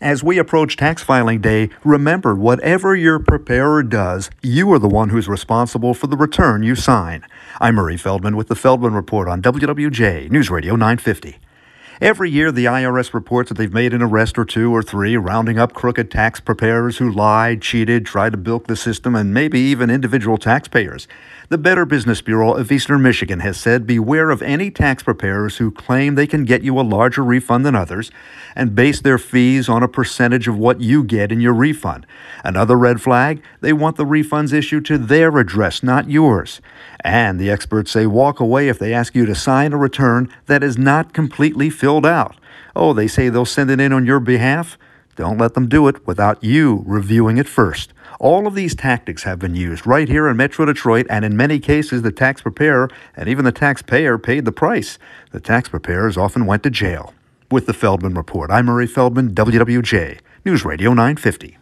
As we approach tax filing day, remember whatever your preparer does, you are the one who's responsible for the return you sign. I'm Murray Feldman with the Feldman Report on WWJ News Radio 950. Every year, the IRS reports that they've made an arrest or two or three, rounding up crooked tax preparers who lied, cheated, tried to bilk the system, and maybe even individual taxpayers. The Better Business Bureau of Eastern Michigan has said beware of any tax preparers who claim they can get you a larger refund than others and base their fees on a percentage of what you get in your refund. Another red flag they want the refunds issued to their address, not yours. And the experts say walk away if they ask you to sign a return that is not completely filled out. Oh, they say they'll send it in on your behalf? Don't let them do it without you reviewing it first. All of these tactics have been used right here in Metro Detroit, and in many cases, the tax preparer and even the taxpayer paid the price. The tax preparers often went to jail. With the Feldman Report, I'm Murray Feldman, WWJ, News Radio 950.